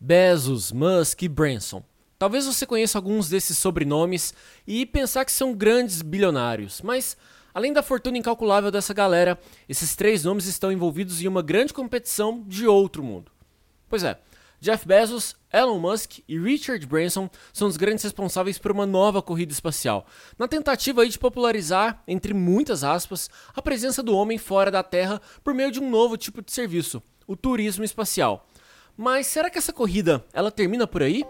Bezos, Musk e Branson. Talvez você conheça alguns desses sobrenomes e pensar que são grandes bilionários, mas além da fortuna incalculável dessa galera, esses três nomes estão envolvidos em uma grande competição de outro mundo. Pois é, Jeff Bezos, Elon Musk e Richard Branson são os grandes responsáveis por uma nova corrida espacial, na tentativa de popularizar, entre muitas aspas, a presença do homem fora da Terra por meio de um novo tipo de serviço, o turismo espacial. Mas será que essa corrida ela termina por aí?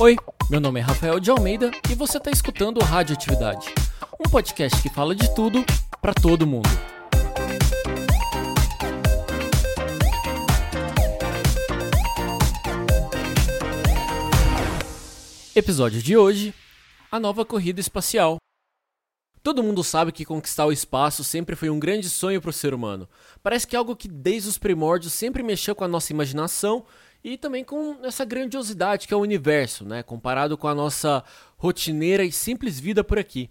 Oi, meu nome é Rafael de Almeida e você está escutando Radioatividade, um podcast que fala de tudo para todo mundo. Episódio de hoje: a nova corrida espacial. Todo mundo sabe que conquistar o espaço sempre foi um grande sonho para o ser humano. Parece que é algo que desde os primórdios sempre mexeu com a nossa imaginação e também com essa grandiosidade que é o universo, né, comparado com a nossa rotineira e simples vida por aqui.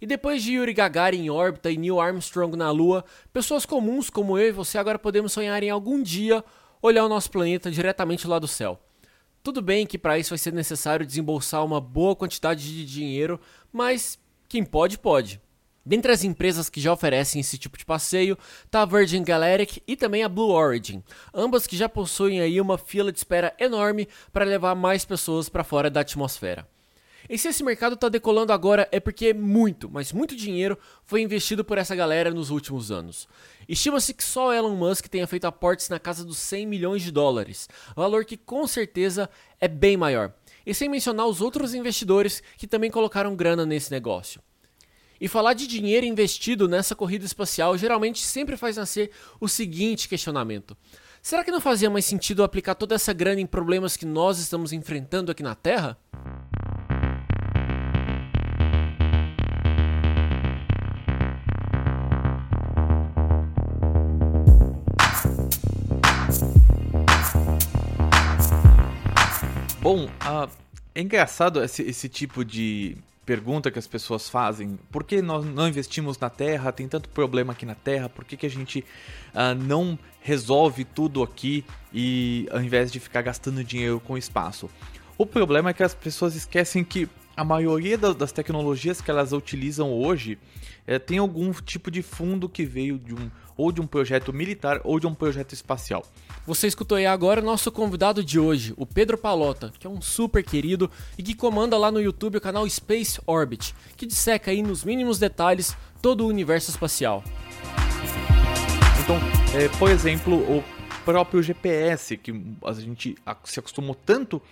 E depois de Yuri Gagarin em órbita e Neil Armstrong na Lua, pessoas comuns como eu e você agora podemos sonhar em algum dia olhar o nosso planeta diretamente lá do céu. Tudo bem que para isso vai ser necessário desembolsar uma boa quantidade de dinheiro, mas quem pode, pode. Dentre as empresas que já oferecem esse tipo de passeio, está a Virgin Galactic e também a Blue Origin, ambas que já possuem aí uma fila de espera enorme para levar mais pessoas para fora da atmosfera. E se esse mercado está decolando agora é porque muito, mas muito dinheiro foi investido por essa galera nos últimos anos. Estima-se que só Elon Musk tenha feito aportes na casa dos 100 milhões de dólares, valor que com certeza é bem maior. E sem mencionar os outros investidores que também colocaram grana nesse negócio. E falar de dinheiro investido nessa corrida espacial geralmente sempre faz nascer o seguinte questionamento: será que não fazia mais sentido aplicar toda essa grana em problemas que nós estamos enfrentando aqui na Terra? Bom, é engraçado esse, esse tipo de pergunta que as pessoas fazem. Por que nós não investimos na Terra? Tem tanto problema aqui na Terra. Por que, que a gente uh, não resolve tudo aqui e ao invés de ficar gastando dinheiro com espaço? O problema é que as pessoas esquecem que a maioria das tecnologias que elas utilizam hoje é, tem algum tipo de fundo que veio de um ou de um projeto militar ou de um projeto espacial. Você escutou aí agora o nosso convidado de hoje, o Pedro Palota, que é um super querido e que comanda lá no YouTube o canal Space Orbit, que disseca aí nos mínimos detalhes todo o universo espacial. Então, é, por exemplo, o próprio GPS, que a gente se acostumou tanto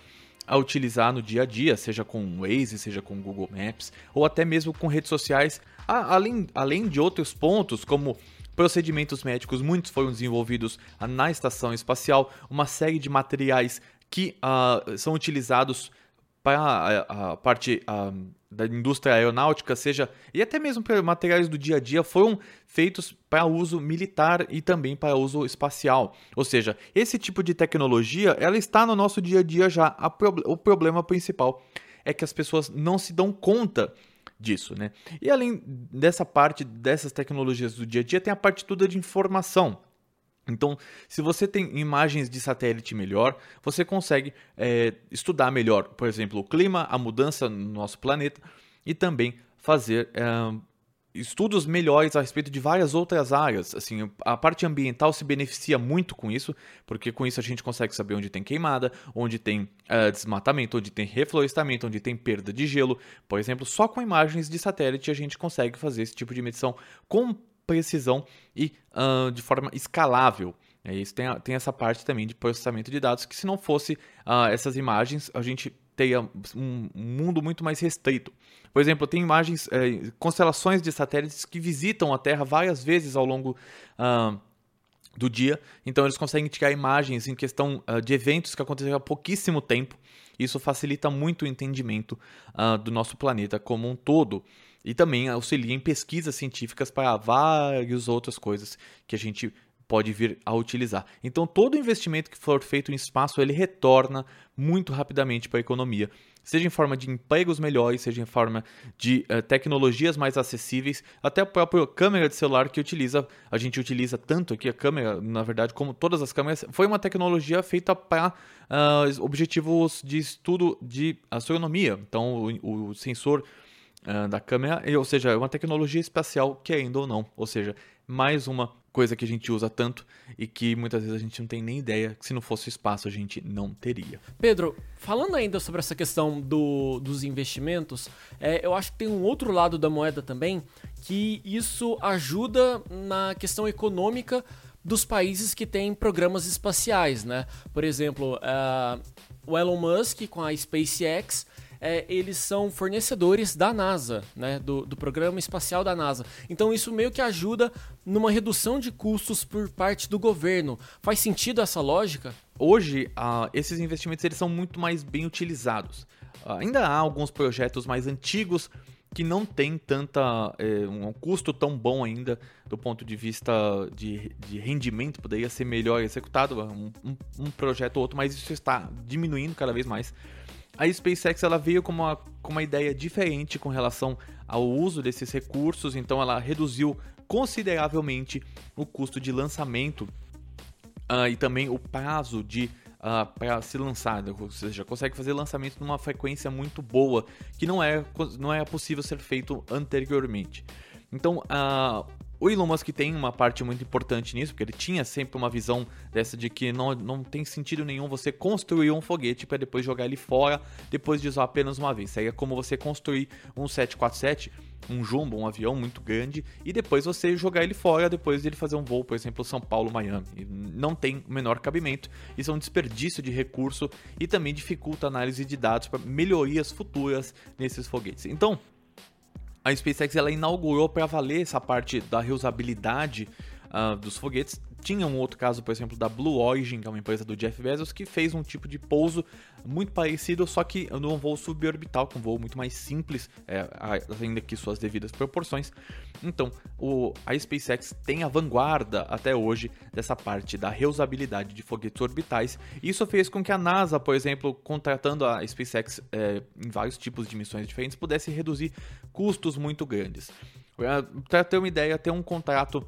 a utilizar no dia a dia, seja com Waze, seja com Google Maps, ou até mesmo com redes sociais, além, além de outros pontos, como procedimentos médicos, muitos foram desenvolvidos na estação espacial, uma série de materiais que uh, são utilizados para a, a parte uh, da indústria aeronáutica, seja e até mesmo para materiais do dia a dia, foram feitos para uso militar e também para uso espacial. Ou seja, esse tipo de tecnologia ela está no nosso dia a dia já. A pro, o problema principal é que as pessoas não se dão conta disso, né? E além dessa parte dessas tecnologias do dia a dia, tem a parte toda de informação. Então, se você tem imagens de satélite melhor, você consegue é, estudar melhor, por exemplo, o clima, a mudança no nosso planeta e também fazer é, estudos melhores a respeito de várias outras áreas. Assim, a parte ambiental se beneficia muito com isso, porque com isso a gente consegue saber onde tem queimada, onde tem uh, desmatamento, onde tem reflorestamento, onde tem perda de gelo. Por exemplo, só com imagens de satélite a gente consegue fazer esse tipo de medição com precisão e uh, de forma escalável. É isso tem, tem essa parte também de processamento de dados que se não fosse uh, essas imagens a gente teria um mundo muito mais restrito. Por exemplo, tem imagens, é, constelações de satélites que visitam a Terra várias vezes ao longo uh, do dia, então eles conseguem tirar imagens em questão uh, de eventos que aconteceram há pouquíssimo tempo. Isso facilita muito o entendimento uh, do nosso planeta como um todo e também auxilia em pesquisas científicas para várias outras coisas que a gente pode vir a utilizar. Então, todo investimento que for feito em espaço, ele retorna muito rapidamente para a economia, seja em forma de empregos melhores, seja em forma de uh, tecnologias mais acessíveis, até a própria câmera de celular que utiliza, a gente utiliza tanto aqui a câmera, na verdade, como todas as câmeras, foi uma tecnologia feita para uh, objetivos de estudo de astronomia. Então, o, o sensor uh, da câmera, ou seja, é uma tecnologia espacial, querendo ou não, ou seja, mais uma coisa que a gente usa tanto e que muitas vezes a gente não tem nem ideia que se não fosse espaço a gente não teria. Pedro, falando ainda sobre essa questão do, dos investimentos, é, eu acho que tem um outro lado da moeda também que isso ajuda na questão econômica dos países que têm programas espaciais, né? Por exemplo, uh, o Elon Musk com a SpaceX é, eles são fornecedores da NASA, né, do, do programa espacial da NASA. Então isso meio que ajuda numa redução de custos por parte do governo. Faz sentido essa lógica? Hoje, uh, esses investimentos eles são muito mais bem utilizados. Uh, ainda há alguns projetos mais antigos que não tem tanta é, um custo tão bom ainda do ponto de vista de, de rendimento, poderia ser melhor executado um, um, um projeto ou outro, mas isso está diminuindo cada vez mais a SpaceX ela veio com uma, com uma ideia diferente com relação ao uso desses recursos, então ela reduziu consideravelmente o custo de lançamento uh, e também o prazo de uh, ah, para se lançar, ou seja, consegue fazer lançamento numa frequência muito boa que não é, não é possível ser feito anteriormente. Então, uh, o Elon Musk tem uma parte muito importante nisso, porque ele tinha sempre uma visão dessa de que não, não tem sentido nenhum você construir um foguete para depois jogar ele fora, depois de usar apenas uma vez. Seria como você construir um 747, um jumbo, um avião muito grande, e depois você jogar ele fora depois de ele fazer um voo, por exemplo, São Paulo-Miami. Não tem o menor cabimento, isso é um desperdício de recurso e também dificulta a análise de dados para melhorias futuras nesses foguetes. Então, a SpaceX ela inaugurou para valer essa parte da reusabilidade uh, dos foguetes. Tinha um outro caso, por exemplo, da Blue Origin, que é uma empresa do Jeff Bezos, que fez um tipo de pouso muito parecido, só que num voo suborbital, com um voo muito mais simples, é, ainda que suas devidas proporções. Então, o, a SpaceX tem a vanguarda até hoje dessa parte da reusabilidade de foguetes orbitais. Isso fez com que a NASA, por exemplo, contratando a SpaceX é, em vários tipos de missões diferentes, pudesse reduzir custos muito grandes. Para ter uma ideia, tem um contrato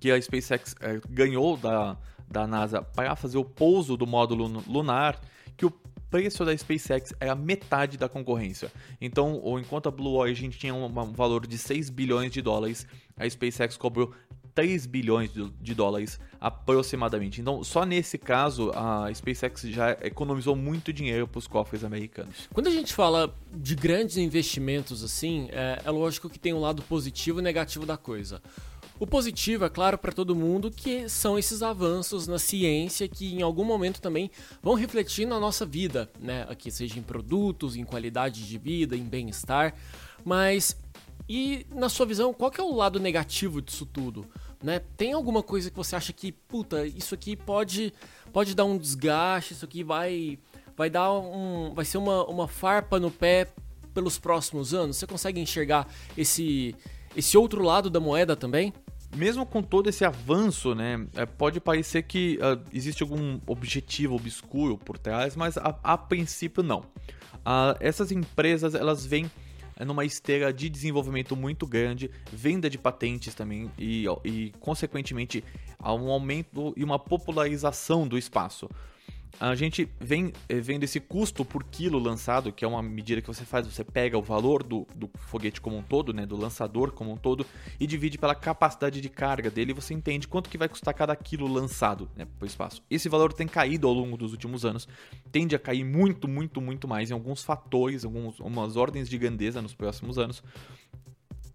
que a SpaceX é, ganhou da, da NASA para fazer o pouso do módulo lunar, que o preço da SpaceX é a metade da concorrência. Então, enquanto a Blue Origin tinha um, valor de 6 bilhões de dólares, a SpaceX cobrou 3 bilhões de dólares aproximadamente. Então, só nesse caso, a SpaceX já economizou muito dinheiro para os cofres americanos. Quando a gente fala de grandes investimentos assim, é, é lógico que tem um lado positivo e negativo da coisa. O positivo, é claro, para todo mundo que são esses avanços na ciência que em algum momento também vão refletir na nossa vida, né? Aqui seja em produtos, em qualidade de vida, em bem-estar. Mas e na sua visão, qual é o lado negativo disso tudo? Né? Tem alguma coisa que você acha que, puta, isso aqui pode pode dar um desgaste, isso aqui vai vai dar um vai ser uma, uma farpa no pé pelos próximos anos? Você consegue enxergar esse esse outro lado da moeda também? Mesmo com todo esse avanço, né, é, pode parecer que uh, existe algum objetivo obscuro por trás, mas a, a princípio não. Uh, essas empresas elas vêm é, numa esteira de desenvolvimento muito grande, venda de patentes também e, e consequentemente, um aumento e uma popularização do espaço a gente vem eh, vendo esse custo por quilo lançado, que é uma medida que você faz, você pega o valor do, do foguete como um todo, né, do lançador como um todo, e divide pela capacidade de carga dele, e você entende quanto que vai custar cada quilo lançado né, para o espaço. Esse valor tem caído ao longo dos últimos anos, tende a cair muito, muito, muito mais em alguns fatores, algumas, algumas ordens de grandeza nos próximos anos.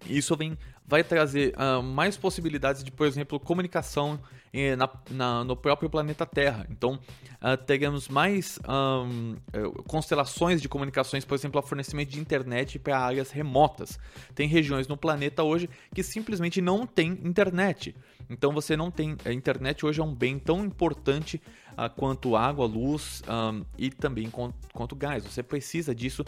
Isso vem, vai trazer uh, mais possibilidades de, por exemplo, comunicação eh, na, na, no próprio planeta Terra. Então, uh, teremos mais um, constelações de comunicações, por exemplo, a fornecimento de internet para áreas remotas. Tem regiões no planeta hoje que simplesmente não tem internet. Então, você não tem. A internet hoje é um bem tão importante uh, quanto água, luz um, e também quanto, quanto gás. Você precisa disso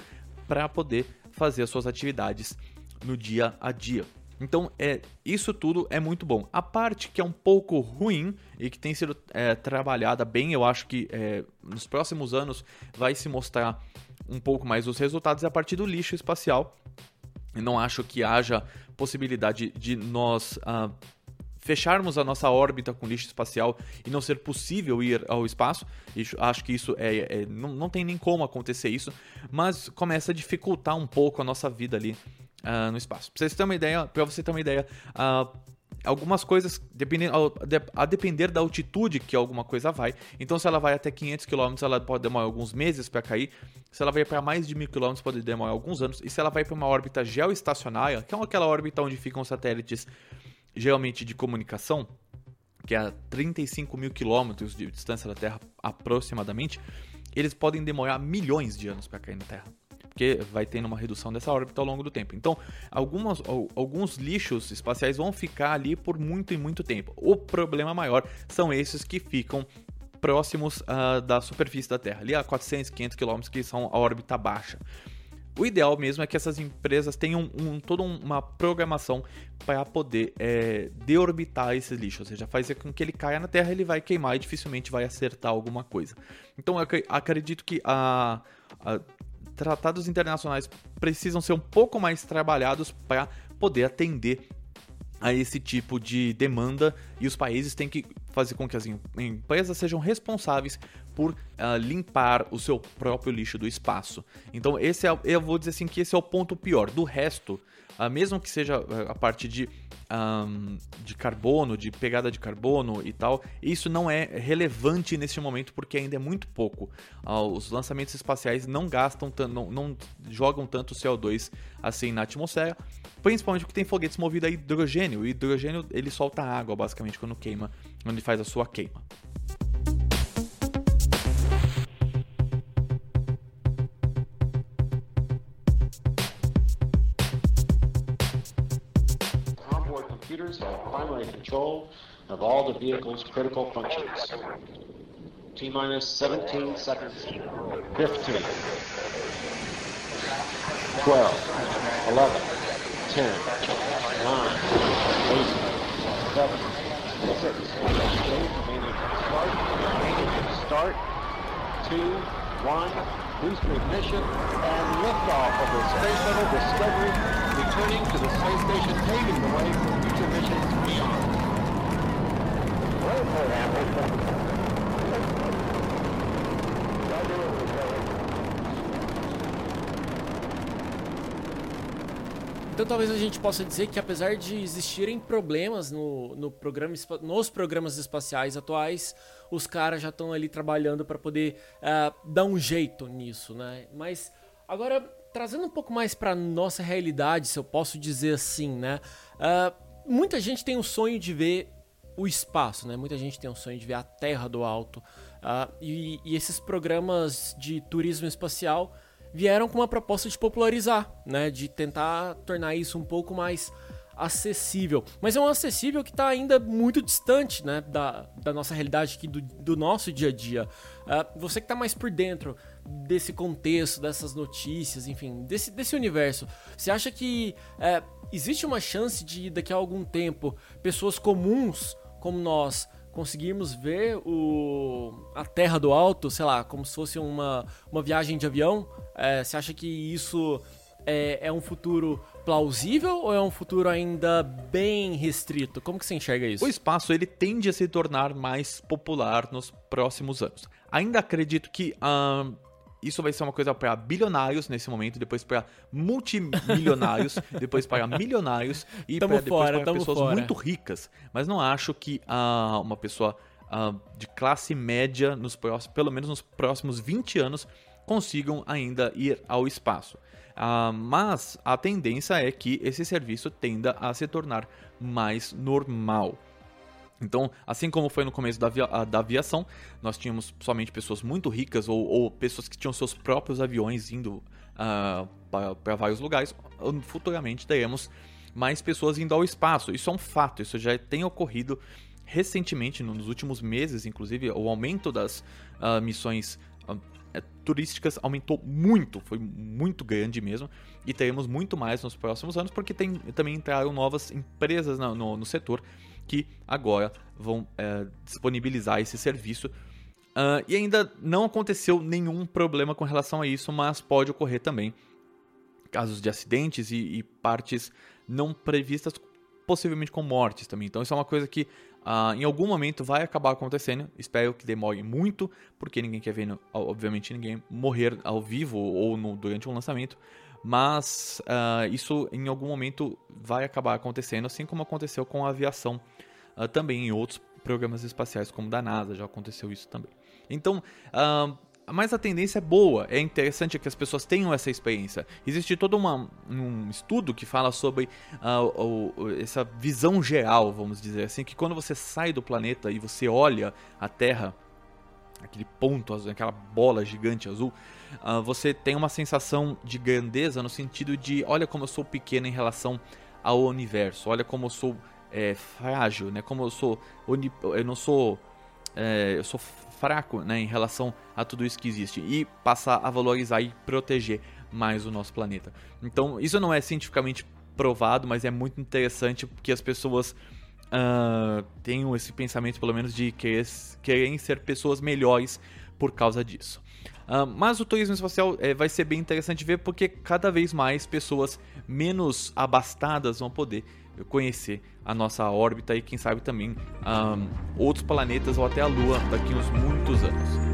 para poder fazer as suas atividades no dia a dia. Então, é, isso tudo é muito bom. A parte que é um pouco ruim e que tem sido é, trabalhada bem, eu acho que é, nos próximos anos vai se mostrar um pouco mais os resultados é a partir do lixo espacial. Eu não acho que haja possibilidade de nós uh, fecharmos a nossa órbita com lixo espacial e não ser possível ir ao espaço. Acho que isso é, é não, não tem nem como acontecer isso, mas começa a dificultar um pouco a nossa vida ali uh, no espaço. Pra vocês terem uma ideia, para você ter uma ideia, uh, algumas coisas, dependendo, a depender da altitude que alguma coisa vai. Então, se ela vai até 500 km, ela pode demorar alguns meses para cair. Se ela vai para mais de 1000 km, pode demorar alguns anos. E se ela vai para uma órbita geoestacionária, que é aquela órbita onde ficam satélites geralmente de comunicação, que é a 35 mil quilômetros de distância da Terra aproximadamente, eles podem demorar milhões de anos para cair na Terra porque vai tendo uma redução dessa órbita ao longo do tempo. Então, algumas, alguns lixos espaciais vão ficar ali por muito e muito tempo. O problema maior são esses que ficam próximos uh, da superfície da Terra, ali a 400, 500 km, que são a órbita baixa. O ideal mesmo é que essas empresas tenham um, toda uma programação para poder é, deorbitar esse lixo, ou seja, fazer com que ele caia na Terra, ele vai queimar e dificilmente vai acertar alguma coisa. Então eu acredito que a, a tratados internacionais precisam ser um pouco mais trabalhados para poder atender a esse tipo de demanda e os países têm que fazer com que as empresas sejam responsáveis por uh, limpar o seu próprio lixo do espaço. Então esse é, eu vou dizer assim que esse é o ponto pior. Do resto, uh, mesmo que seja uh, a parte de um, de carbono, de pegada de carbono e tal, isso não é relevante nesse momento porque ainda é muito pouco. Uh, os lançamentos espaciais não gastam, não, não jogam tanto CO2 assim na atmosfera, principalmente porque tem foguetes movidos a hidrogênio. O hidrogênio ele solta água basicamente quando queima, quando ele faz a sua queima. Control of all the vehicle's critical functions. T minus 17 seconds. 15. 12. 11. 10. 9. 8. 7. 6. Start. Start. 2. 1. Liftoff of the Space Shuttle Discovery, returning to the space station, paving the way for future missions beyond. Well, Então talvez a gente possa dizer que apesar de existirem problemas no, no programa, nos programas espaciais atuais, os caras já estão ali trabalhando para poder uh, dar um jeito nisso, né? Mas agora trazendo um pouco mais para nossa realidade, se eu posso dizer assim, né? Uh, muita gente tem o sonho de ver o espaço, né? Muita gente tem o sonho de ver a Terra do alto. Uh, e, e esses programas de turismo espacial vieram com uma proposta de popularizar, né? De tentar tornar isso um pouco mais acessível. Mas é um acessível que está ainda muito distante né, da, da nossa realidade aqui, do, do nosso dia a dia. Uh, você que está mais por dentro desse contexto, dessas notícias, enfim, desse, desse universo, você acha que uh, existe uma chance de daqui a algum tempo pessoas comuns como nós conseguirmos ver o, a Terra do alto, sei lá, como se fosse uma, uma viagem de avião? É, você acha que isso é, é, um futuro plausível ou é um futuro ainda bem restrito? Como que você enxerga isso? O espaço ele tende a se tornar mais popular nos próximos anos. Ainda acredito que isso vai ser uma coisa para bilionários nesse momento, depois para multimilionários, depois para milionários e pra, depois fora, para pessoas fora. muito ricas. Mas não acho que uh, uma pessoa uh, de classe média, nos próximos, pelo menos nos próximos 20 anos, consigam ainda ir ao espaço. Uh, mas a tendência é que esse serviço tenda a se tornar mais normal. Então, assim como foi no começo da, avia da aviação, nós tínhamos somente pessoas muito ricas ou, ou pessoas que tinham seus próprios aviões indo uh, para vários lugares. Futuramente teremos mais pessoas indo ao espaço. Isso é um fato, isso já tem ocorrido recentemente, nos últimos meses, inclusive, o aumento das uh, missões turísticas aumentou muito, foi muito grande mesmo, e teremos muito mais nos próximos anos, porque tem, também entraram novas empresas no, no, no setor que agora vão é, disponibilizar esse serviço. Uh, e ainda não aconteceu nenhum problema com relação a isso, mas pode ocorrer também casos de acidentes e, e partes não previstas, possivelmente com mortes também. Então isso é uma coisa que uh, em algum momento vai acabar acontecendo. Espero que demore muito, porque ninguém quer ver, obviamente, ninguém morrer ao vivo ou no, durante um lançamento. Mas uh, isso em algum momento vai acabar acontecendo, assim como aconteceu com a aviação uh, também em outros programas espaciais, como da NASA, já aconteceu isso também. Então, uh, mas a tendência é boa, é interessante que as pessoas tenham essa experiência. Existe todo uma, um estudo que fala sobre uh, essa visão geral, vamos dizer assim, que quando você sai do planeta e você olha a Terra, aquele ponto azul, aquela bola gigante azul, uh, você tem uma sensação de grandeza no sentido de, olha como eu sou pequeno em relação ao universo, olha como eu sou é, frágil, né? Como eu sou, eu não sou, é, eu sou fraco, né, em relação a tudo isso que existe e passar a valorizar e proteger mais o nosso planeta. Então, isso não é cientificamente provado, mas é muito interessante porque as pessoas uh, tenham esse pensamento, pelo menos, de querer, querem ser pessoas melhores por causa disso. Uh, mas o turismo espacial é, vai ser bem interessante ver porque cada vez mais pessoas menos abastadas vão poder conhecer a nossa órbita e quem sabe também um, outros planetas ou até a Lua daqui uns muitos anos.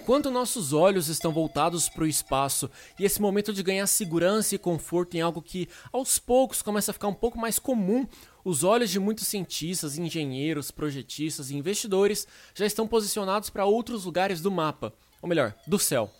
Enquanto nossos olhos estão voltados para o espaço e esse momento de ganhar segurança e conforto em algo que aos poucos começa a ficar um pouco mais comum, os olhos de muitos cientistas, engenheiros, projetistas e investidores já estão posicionados para outros lugares do mapa, ou melhor, do céu.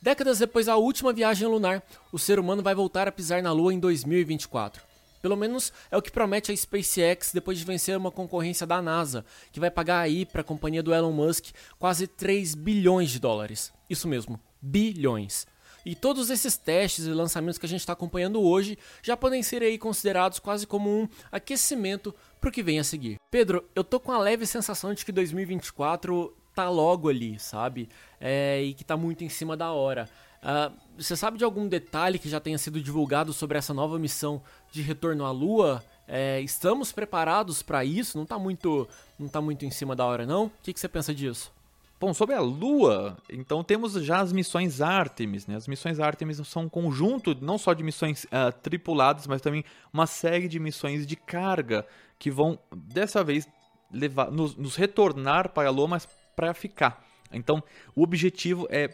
Décadas depois da última viagem lunar, o ser humano vai voltar a pisar na Lua em 2024. Pelo menos é o que promete a SpaceX depois de vencer uma concorrência da NASA, que vai pagar aí para a companhia do Elon Musk quase 3 bilhões de dólares. Isso mesmo, bilhões. E todos esses testes e lançamentos que a gente está acompanhando hoje já podem ser aí considerados quase como um aquecimento para o que vem a seguir. Pedro, eu tô com a leve sensação de que 2024 tá logo ali, sabe? É, e que tá muito em cima da hora. Uh, você sabe de algum detalhe que já tenha sido divulgado sobre essa nova missão de retorno à Lua? É, estamos preparados para isso? Não está muito, não tá muito em cima da hora, não? O que, que você pensa disso? Bom, sobre a Lua, então temos já as missões Artemis, né? As missões Artemis são um conjunto não só de missões uh, tripuladas, mas também uma série de missões de carga que vão dessa vez levar, nos, nos retornar para a Lua, mas para ficar. Então, o objetivo é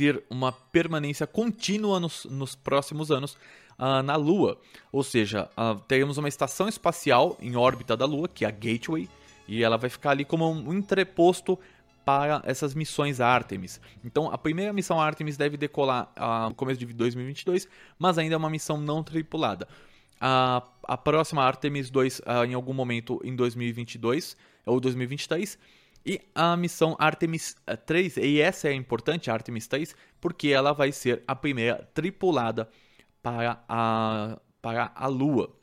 ter uma permanência contínua nos, nos próximos anos uh, na Lua. Ou seja, uh, teremos uma estação espacial em órbita da Lua, que é a Gateway, e ela vai ficar ali como um entreposto para essas missões Artemis. Então, a primeira missão Artemis deve decolar uh, no começo de 2022, mas ainda é uma missão não tripulada. A, a próxima Artemis 2 uh, em algum momento em 2022 ou 2023 e a missão Artemis 3, eh, e essa é importante, Artemis 3, porque ela vai ser a primeira tripulada para a, para a Lua.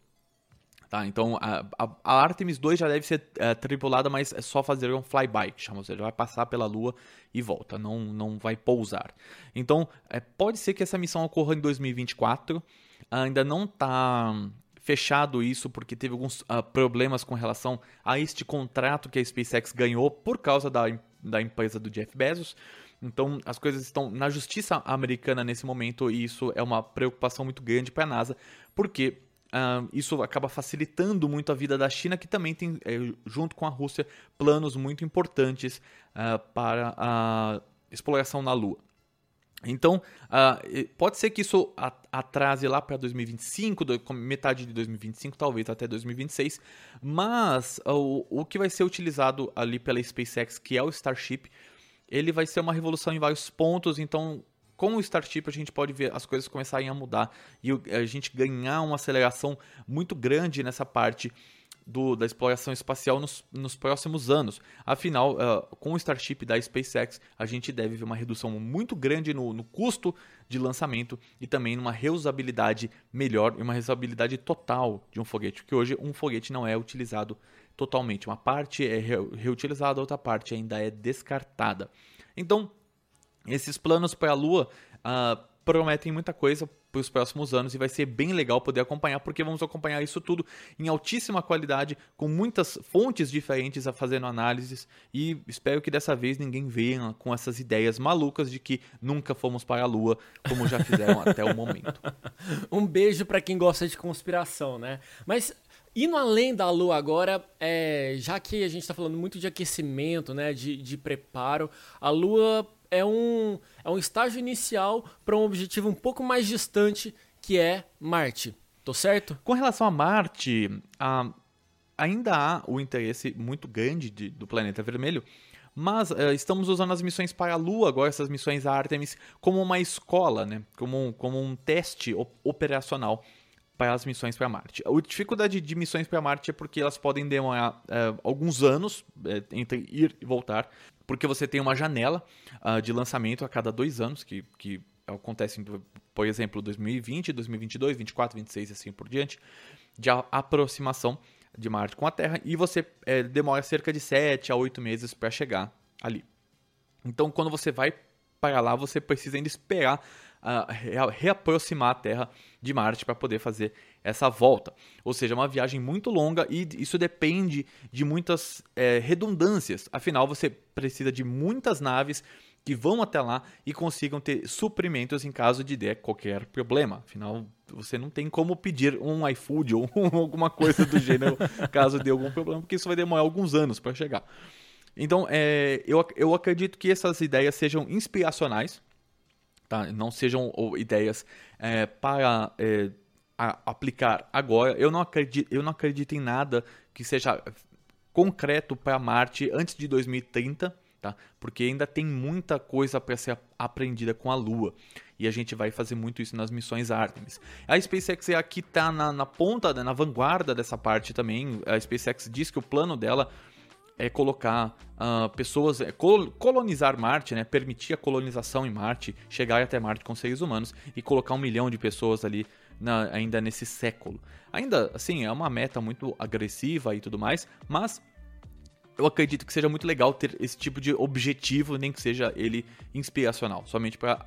Tá, então a, a, a Artemis 2 já deve ser uh, tripulada, mas é só fazer um flyby, que chama, ou seja, vai passar pela Lua e volta, não, não vai pousar. Então é, pode ser que essa missão ocorra em 2024, ainda não está fechado isso porque teve alguns uh, problemas com relação a este contrato que a SpaceX ganhou por causa da, da empresa do Jeff Bezos. Então, as coisas estão na justiça americana nesse momento e isso é uma preocupação muito grande para a NASA, porque uh, isso acaba facilitando muito a vida da China, que também tem, eh, junto com a Rússia, planos muito importantes uh, para a exploração na Lua. Então, uh, pode ser que isso atrase lá para 2025, metade de 2025, talvez até 2026, mas uh, o que vai ser utilizado ali pela SpaceX, que é o Starship, ele vai ser uma revolução em vários pontos, então com o Starship a gente pode ver as coisas começarem a mudar e a gente ganhar uma aceleração muito grande nessa parte do, da exploração espacial nos, nos próximos anos. Afinal, uh, com o Starship da SpaceX, a gente deve ver uma redução muito grande no, no custo de lançamento e também numa reusabilidade melhor e uma reusabilidade total de um foguete, porque hoje um foguete não é utilizado totalmente. Uma parte é reutilizada, a outra parte ainda é descartada. Então, esses planos para a Lua uh, prometem muita coisa para os próximos anos e vai ser bem legal poder acompanhar, porque vamos acompanhar isso tudo em altíssima qualidade, com muitas fontes diferentes a fazendo análises e espero que dessa vez ninguém venha com essas ideias malucas de que nunca fomos para a Lua, como já fizeram até o momento. Um beijo para quem gosta de conspiração, né? Mas Indo além da Lua agora, é, já que a gente está falando muito de aquecimento, né, de, de preparo, a Lua é um, é um estágio inicial para um objetivo um pouco mais distante, que é Marte. Tô certo? Com relação a Marte, a, ainda há o interesse muito grande de, do planeta vermelho, mas uh, estamos usando as missões para a Lua agora, essas missões Artemis, como uma escola, né? como, um, como um teste operacional para as missões para Marte. A dificuldade de missões para Marte é porque elas podem demorar uh, alguns anos uh, entre ir e voltar porque você tem uma janela uh, de lançamento a cada dois anos, que, que acontece, por exemplo, 2020, 2022, 24, 26 e assim por diante, de aproximação de Marte com a Terra, e você é, demora cerca de 7 a 8 meses para chegar ali. Então, quando você vai para lá, você precisa ainda esperar reaproximar a Terra de Marte para poder fazer essa volta. Ou seja, é uma viagem muito longa e isso depende de muitas é, redundâncias. Afinal, você precisa de muitas naves que vão até lá e consigam ter suprimentos em caso de der qualquer problema. Afinal, você não tem como pedir um iFood ou alguma coisa do gênero caso dê algum problema, porque isso vai demorar alguns anos para chegar. Então, é, eu, eu acredito que essas ideias sejam inspiracionais, tá? não sejam ideias é, para é, aplicar agora. Eu não, acredito, eu não acredito em nada que seja concreto para Marte antes de 2030, tá? porque ainda tem muita coisa para ser aprendida com a Lua. E a gente vai fazer muito isso nas missões Artemis. A SpaceX é aqui está na, na ponta, na vanguarda dessa parte também. A SpaceX diz que o plano dela é colocar uh, pessoas, é, colonizar Marte, né, permitir a colonização em Marte, chegar até Marte com seres humanos e colocar um milhão de pessoas ali na, ainda nesse século. Ainda assim, é uma meta muito agressiva e tudo mais, mas eu acredito que seja muito legal ter esse tipo de objetivo, nem que seja ele inspiracional, somente para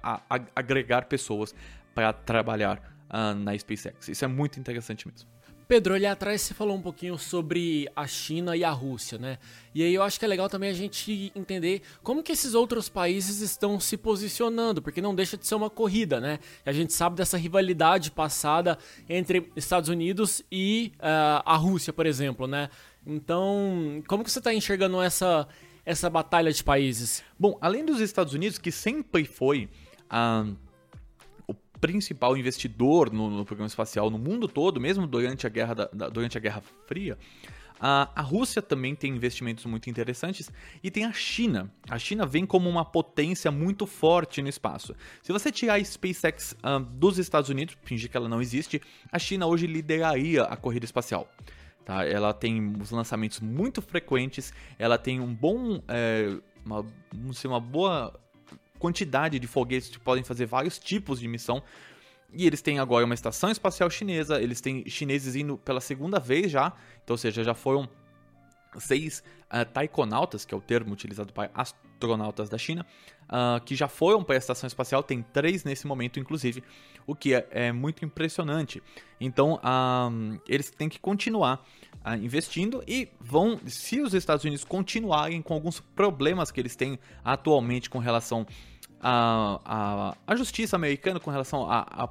agregar pessoas para trabalhar uh, na SpaceX. Isso é muito interessante mesmo. Pedro, ali atrás você falou um pouquinho sobre a China e a Rússia, né? E aí eu acho que é legal também a gente entender como que esses outros países estão se posicionando, porque não deixa de ser uma corrida, né? A gente sabe dessa rivalidade passada entre Estados Unidos e uh, a Rússia, por exemplo, né? Então, como que você está enxergando essa, essa batalha de países? Bom, além dos Estados Unidos, que sempre foi a... Uh principal investidor no, no, programa espacial no mundo todo, mesmo durante a Guerra, da, da, durante a Guerra Fria. A, a Rússia também tem investimentos muito interessantes e tem a China. A China vem como uma potência muito forte no espaço. Se você tirar a SpaceX uh, dos Estados Unidos, fingir que ela não existe, a China hoje lideraria a corrida espacial. Tá? Ela tem os lançamentos muito frequentes, ela tem um bom, é, uma, uma boa quantidade de foguetes que podem fazer vários tipos de missão. E eles têm agora uma estação espacial chinesa, eles têm chineses indo pela segunda vez já, então, ou seja, já foram seis uh, taikonautas, que é o termo utilizado para astronautas da China, uh, que já foram para a estação espacial, tem três nesse momento, inclusive, o que é, é muito impressionante. Então, uh, eles têm que continuar investindo e vão, se os Estados Unidos continuarem com alguns problemas que eles têm atualmente com relação à a, justiça americana, com relação a, a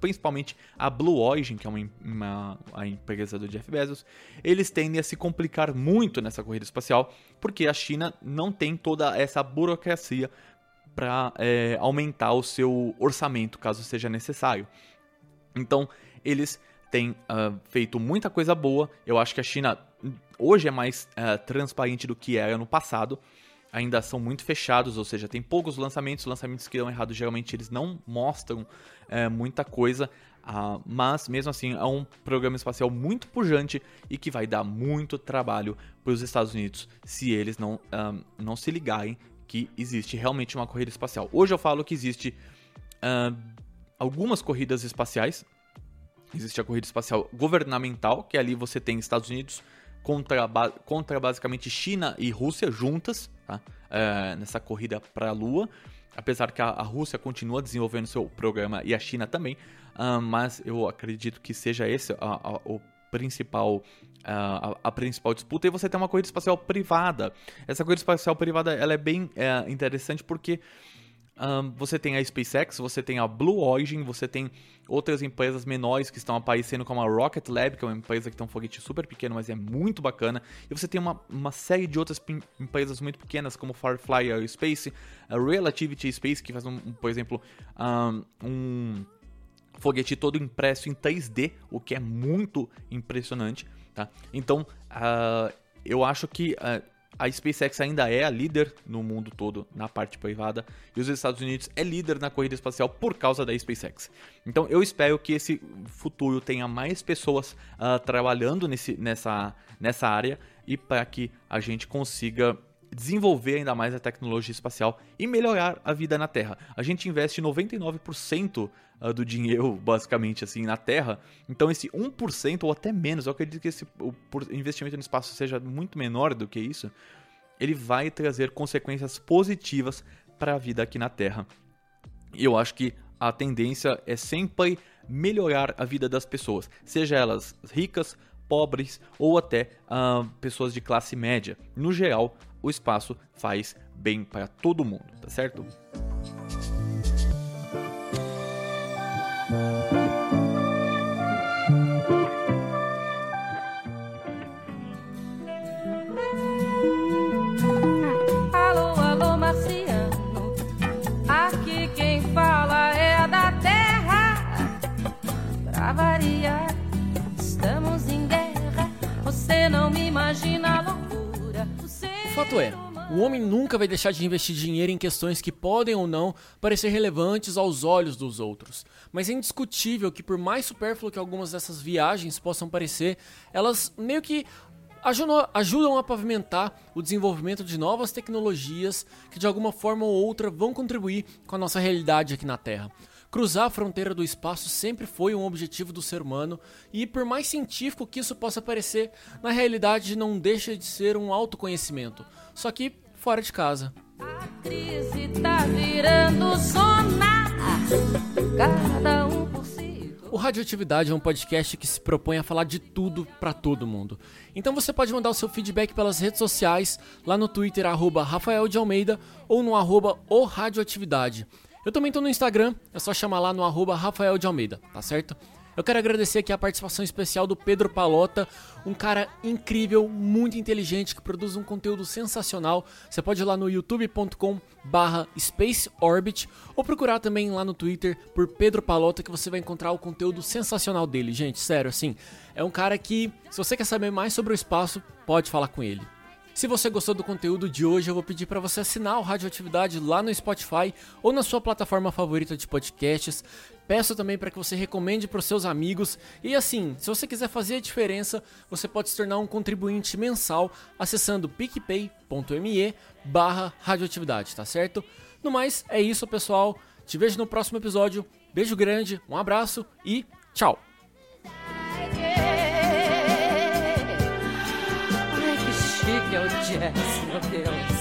principalmente a Blue Origin, que é uma, uma, a empresa do Jeff Bezos, eles tendem a se complicar muito nessa corrida espacial, porque a China não tem toda essa burocracia para é, aumentar o seu orçamento, caso seja necessário. Então, eles têm uh, feito muita coisa boa. Eu acho que a China hoje é mais uh, transparente do que era no passado. Ainda são muito fechados, ou seja, tem poucos lançamentos, lançamentos que dão errado, geralmente eles não mostram é, muita coisa, uh, mas mesmo assim é um programa espacial muito pujante e que vai dar muito trabalho para os Estados Unidos se eles não, uh, não se ligarem que existe realmente uma corrida espacial. Hoje eu falo que existe uh, algumas corridas espaciais, existe a corrida espacial governamental, que ali você tem Estados Unidos, contra, contra basicamente China e Rússia juntas, tá? é, nessa corrida para a Lua. Apesar que a, a, Rússia continua desenvolvendo seu programa e a China também, uh, mas eu acredito que seja esse a, a, o principal a, a, principal disputa e você tem uma corrida espacial privada. Essa corrida espacial privada ela é bem é, interessante porque um, você tem a SpaceX, você tem a Blue Origin, você tem outras empresas menores que estão aparecendo, como a Rocket Lab, que é uma empresa que tem um foguete super pequeno, mas é muito bacana. E você tem uma, uma série de outras empresas muito pequenas, como Firefly Aerospace, a Relativity Space, que faz, um, por exemplo, um, um foguete todo impresso em 3D, o que é muito impressionante. Tá? Então, uh, eu acho que uh, a SpaceX ainda é a líder no mundo todo na parte privada e os Estados Unidos é líder na corrida espacial por causa da SpaceX. Então eu espero que esse futuro tenha mais pessoas uh, trabalhando nesse, nessa, nessa área e para que a gente consiga desenvolver ainda mais a tecnologia espacial e melhorar a vida na Terra. A gente investe 99% ah, do dinheiro, basicamente, assim, na Terra. Então, esse 1% ou até menos, eu acredito que esse investimento no espaço seja muito menor do que isso, ele vai trazer consequências positivas para a vida aqui na Terra. E eu acho que a tendência é sempre melhorar a vida das pessoas, seja elas ricas, pobres ou até uh, pessoas de classe média. No geral, o espaço faz bem para todo mundo, tá certo? Fato é, o homem nunca vai deixar de investir dinheiro em questões que podem ou não parecer relevantes aos olhos dos outros. Mas é indiscutível que, por mais supérfluo que algumas dessas viagens possam parecer, elas meio que ajudam, ajudam a pavimentar o desenvolvimento de novas tecnologias que, de alguma forma ou outra, vão contribuir com a nossa realidade aqui na Terra. Cruzar a fronteira do espaço sempre foi um objetivo do ser humano, e por mais científico que isso possa parecer, na realidade não deixa de ser um autoconhecimento, só que fora de casa. A crise tá virando sonar, cada um por si. O Radioatividade é um podcast que se propõe a falar de tudo para todo mundo. Então você pode mandar o seu feedback pelas redes sociais, lá no Twitter, arroba Rafael de Almeida, ou no arroba o Radioatividade. Eu também tô no Instagram, é só chamar lá no arroba Rafael de Almeida, tá certo? Eu quero agradecer aqui a participação especial do Pedro Palota, um cara incrível, muito inteligente, que produz um conteúdo sensacional. Você pode ir lá no youtube.com barra ou procurar também lá no Twitter por Pedro Palota que você vai encontrar o conteúdo sensacional dele. Gente, sério, assim, é um cara que, se você quer saber mais sobre o espaço, pode falar com ele. Se você gostou do conteúdo de hoje, eu vou pedir para você assinar o Radioatividade lá no Spotify ou na sua plataforma favorita de podcasts. Peço também para que você recomende para os seus amigos. E assim, se você quiser fazer a diferença, você pode se tornar um contribuinte mensal acessando picpay.me barra radioatividade, tá certo? No mais, é isso pessoal. Te vejo no próximo episódio. Beijo grande, um abraço e tchau! O jazz, meu Deus.